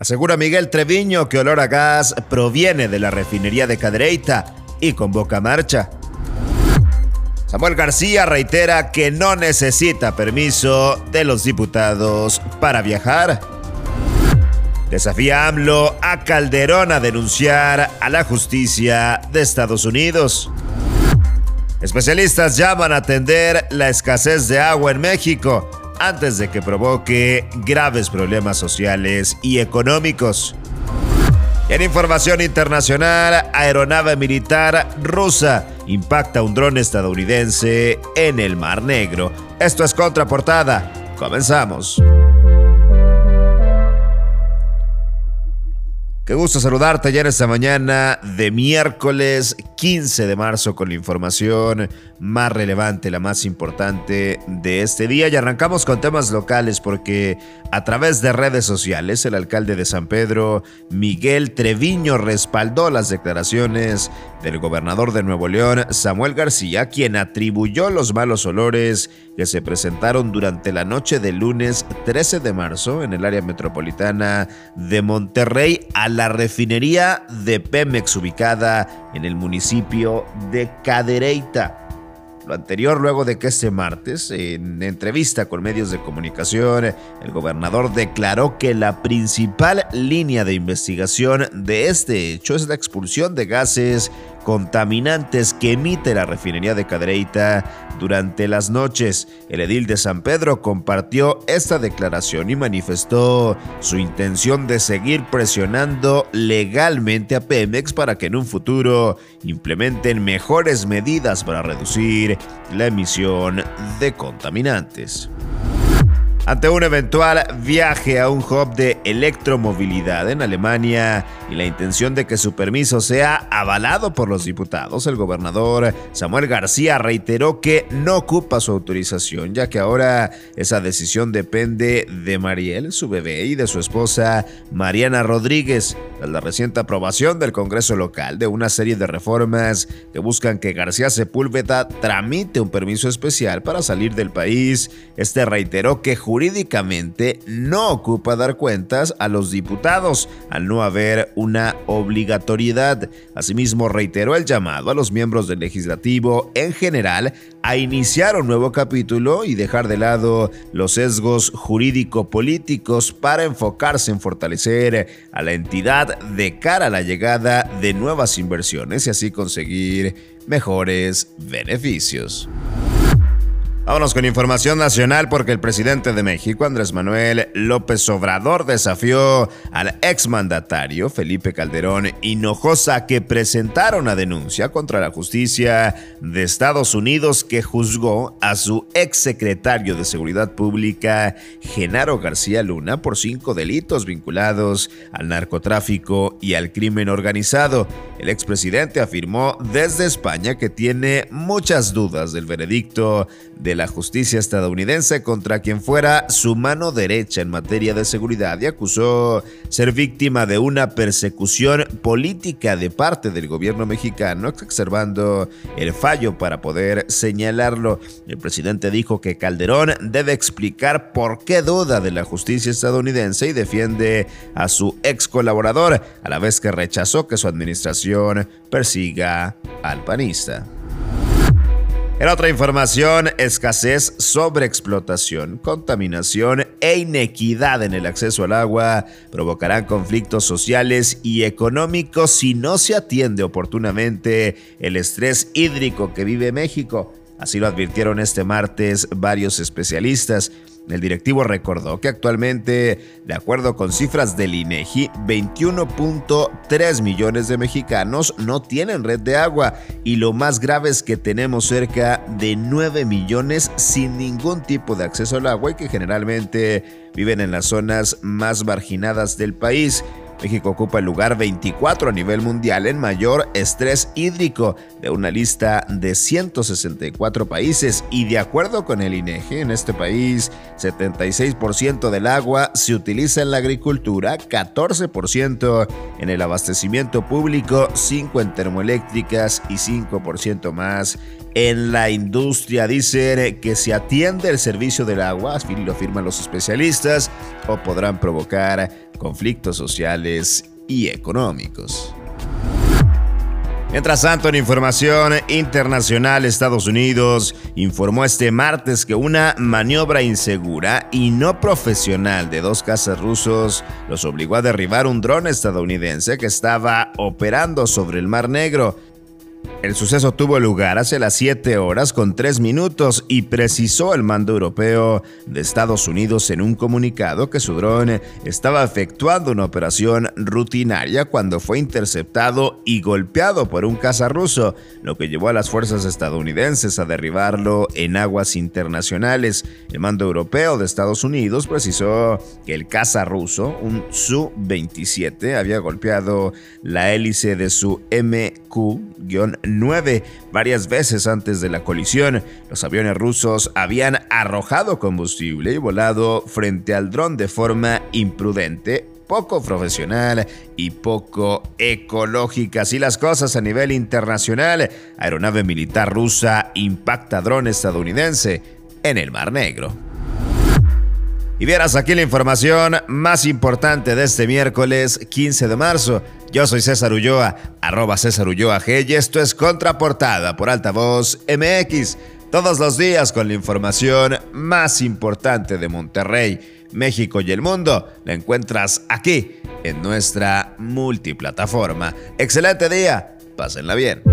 Asegura Miguel Treviño que olor a gas proviene de la refinería de Cadereyta y convoca marcha. Samuel García reitera que no necesita permiso de los diputados para viajar. Desafía AMLO a Calderón a denunciar a la justicia de Estados Unidos. Especialistas llaman a atender la escasez de agua en México antes de que provoque graves problemas sociales y económicos. En información internacional, aeronave militar rusa impacta un dron estadounidense en el Mar Negro. Esto es Contraportada. Comenzamos. Qué gusto saludarte ya en esta mañana de miércoles 15 de marzo con la información más relevante, la más importante de este día. Y arrancamos con temas locales porque a través de redes sociales el alcalde de San Pedro, Miguel Treviño, respaldó las declaraciones del gobernador de Nuevo León, Samuel García, quien atribuyó los malos olores que se presentaron durante la noche del lunes 13 de marzo en el área metropolitana de Monterrey a la refinería de Pemex ubicada en el municipio de Cadereyta. Lo anterior luego de que este martes, en entrevista con medios de comunicación, el gobernador declaró que la principal línea de investigación de este hecho es la expulsión de gases contaminantes que emite la refinería de Cadereyta durante las noches. El edil de San Pedro compartió esta declaración y manifestó su intención de seguir presionando legalmente a Pemex para que en un futuro implementen mejores medidas para reducir la emisión de contaminantes. Ante un eventual viaje a un hub de electromovilidad en Alemania y la intención de que su permiso sea avalado por los diputados, el gobernador Samuel García reiteró que no ocupa su autorización, ya que ahora esa decisión depende de Mariel, su bebé, y de su esposa Mariana Rodríguez, tras la reciente aprobación del Congreso local de una serie de reformas que buscan que García Sepúlveda tramite un permiso especial para salir del país. Este reiteró que jurídicamente no ocupa dar cuentas a los diputados al no haber una obligatoriedad. Asimismo, reiteró el llamado a los miembros del legislativo en general a iniciar un nuevo capítulo y dejar de lado los sesgos jurídico-políticos para enfocarse en fortalecer a la entidad de cara a la llegada de nuevas inversiones y así conseguir mejores beneficios. Vámonos con información nacional porque el presidente de México, Andrés Manuel López Obrador, desafió al exmandatario Felipe Calderón Hinojosa que presentara una denuncia contra la justicia de Estados Unidos que juzgó a su exsecretario de Seguridad Pública, Genaro García Luna, por cinco delitos vinculados al narcotráfico y al crimen organizado. El expresidente afirmó desde España que tiene muchas dudas del veredicto de la justicia estadounidense contra quien fuera su mano derecha en materia de seguridad y acusó ser víctima de una persecución política de parte del gobierno mexicano, exacerbando el fallo para poder señalarlo. El presidente dijo que Calderón debe explicar por qué duda de la justicia estadounidense y defiende a su ex colaborador, a la vez que rechazó que su administración persiga al panista. En otra información, escasez, sobreexplotación, contaminación e inequidad en el acceso al agua provocarán conflictos sociales y económicos si no se atiende oportunamente el estrés hídrico que vive México. Así lo advirtieron este martes varios especialistas. El directivo recordó que actualmente, de acuerdo con cifras del INEGI, 21.3 millones de mexicanos no tienen red de agua y lo más grave es que tenemos cerca de 9 millones sin ningún tipo de acceso al agua y que generalmente viven en las zonas más marginadas del país. México ocupa el lugar 24 a nivel mundial en mayor estrés hídrico de una lista de 164 países y de acuerdo con el INEGE en este país 76% del agua se utiliza en la agricultura, 14% en el abastecimiento público, 5 en termoeléctricas y 5% más en la industria. Dicen que se atiende el servicio del agua, así lo afirman los especialistas, o podrán provocar conflictos sociales y económicos. Mientras tanto, en información internacional, Estados Unidos informó este martes que una maniobra insegura y no profesional de dos cazas rusos los obligó a derribar un dron estadounidense que estaba operando sobre el Mar Negro. El suceso tuvo lugar hace las 7 horas con 3 minutos y precisó el mando europeo de Estados Unidos en un comunicado que su dron estaba efectuando una operación rutinaria cuando fue interceptado y golpeado por un caza ruso, lo que llevó a las fuerzas estadounidenses a derribarlo en aguas internacionales. El mando europeo de Estados Unidos precisó que el caza ruso, un Su-27, había golpeado la hélice de su MQ- 9. Varias veces antes de la colisión, los aviones rusos habían arrojado combustible y volado frente al dron de forma imprudente, poco profesional y poco ecológica. Así las cosas a nivel internacional, aeronave militar rusa impacta dron estadounidense en el Mar Negro. Y vieras aquí la información más importante de este miércoles 15 de marzo. Yo soy César Ulloa, arroba César Ulloa G, y esto es Contraportada por Altavoz MX. Todos los días con la información más importante de Monterrey, México y el mundo, la encuentras aquí en nuestra multiplataforma. Excelente día, pásenla bien.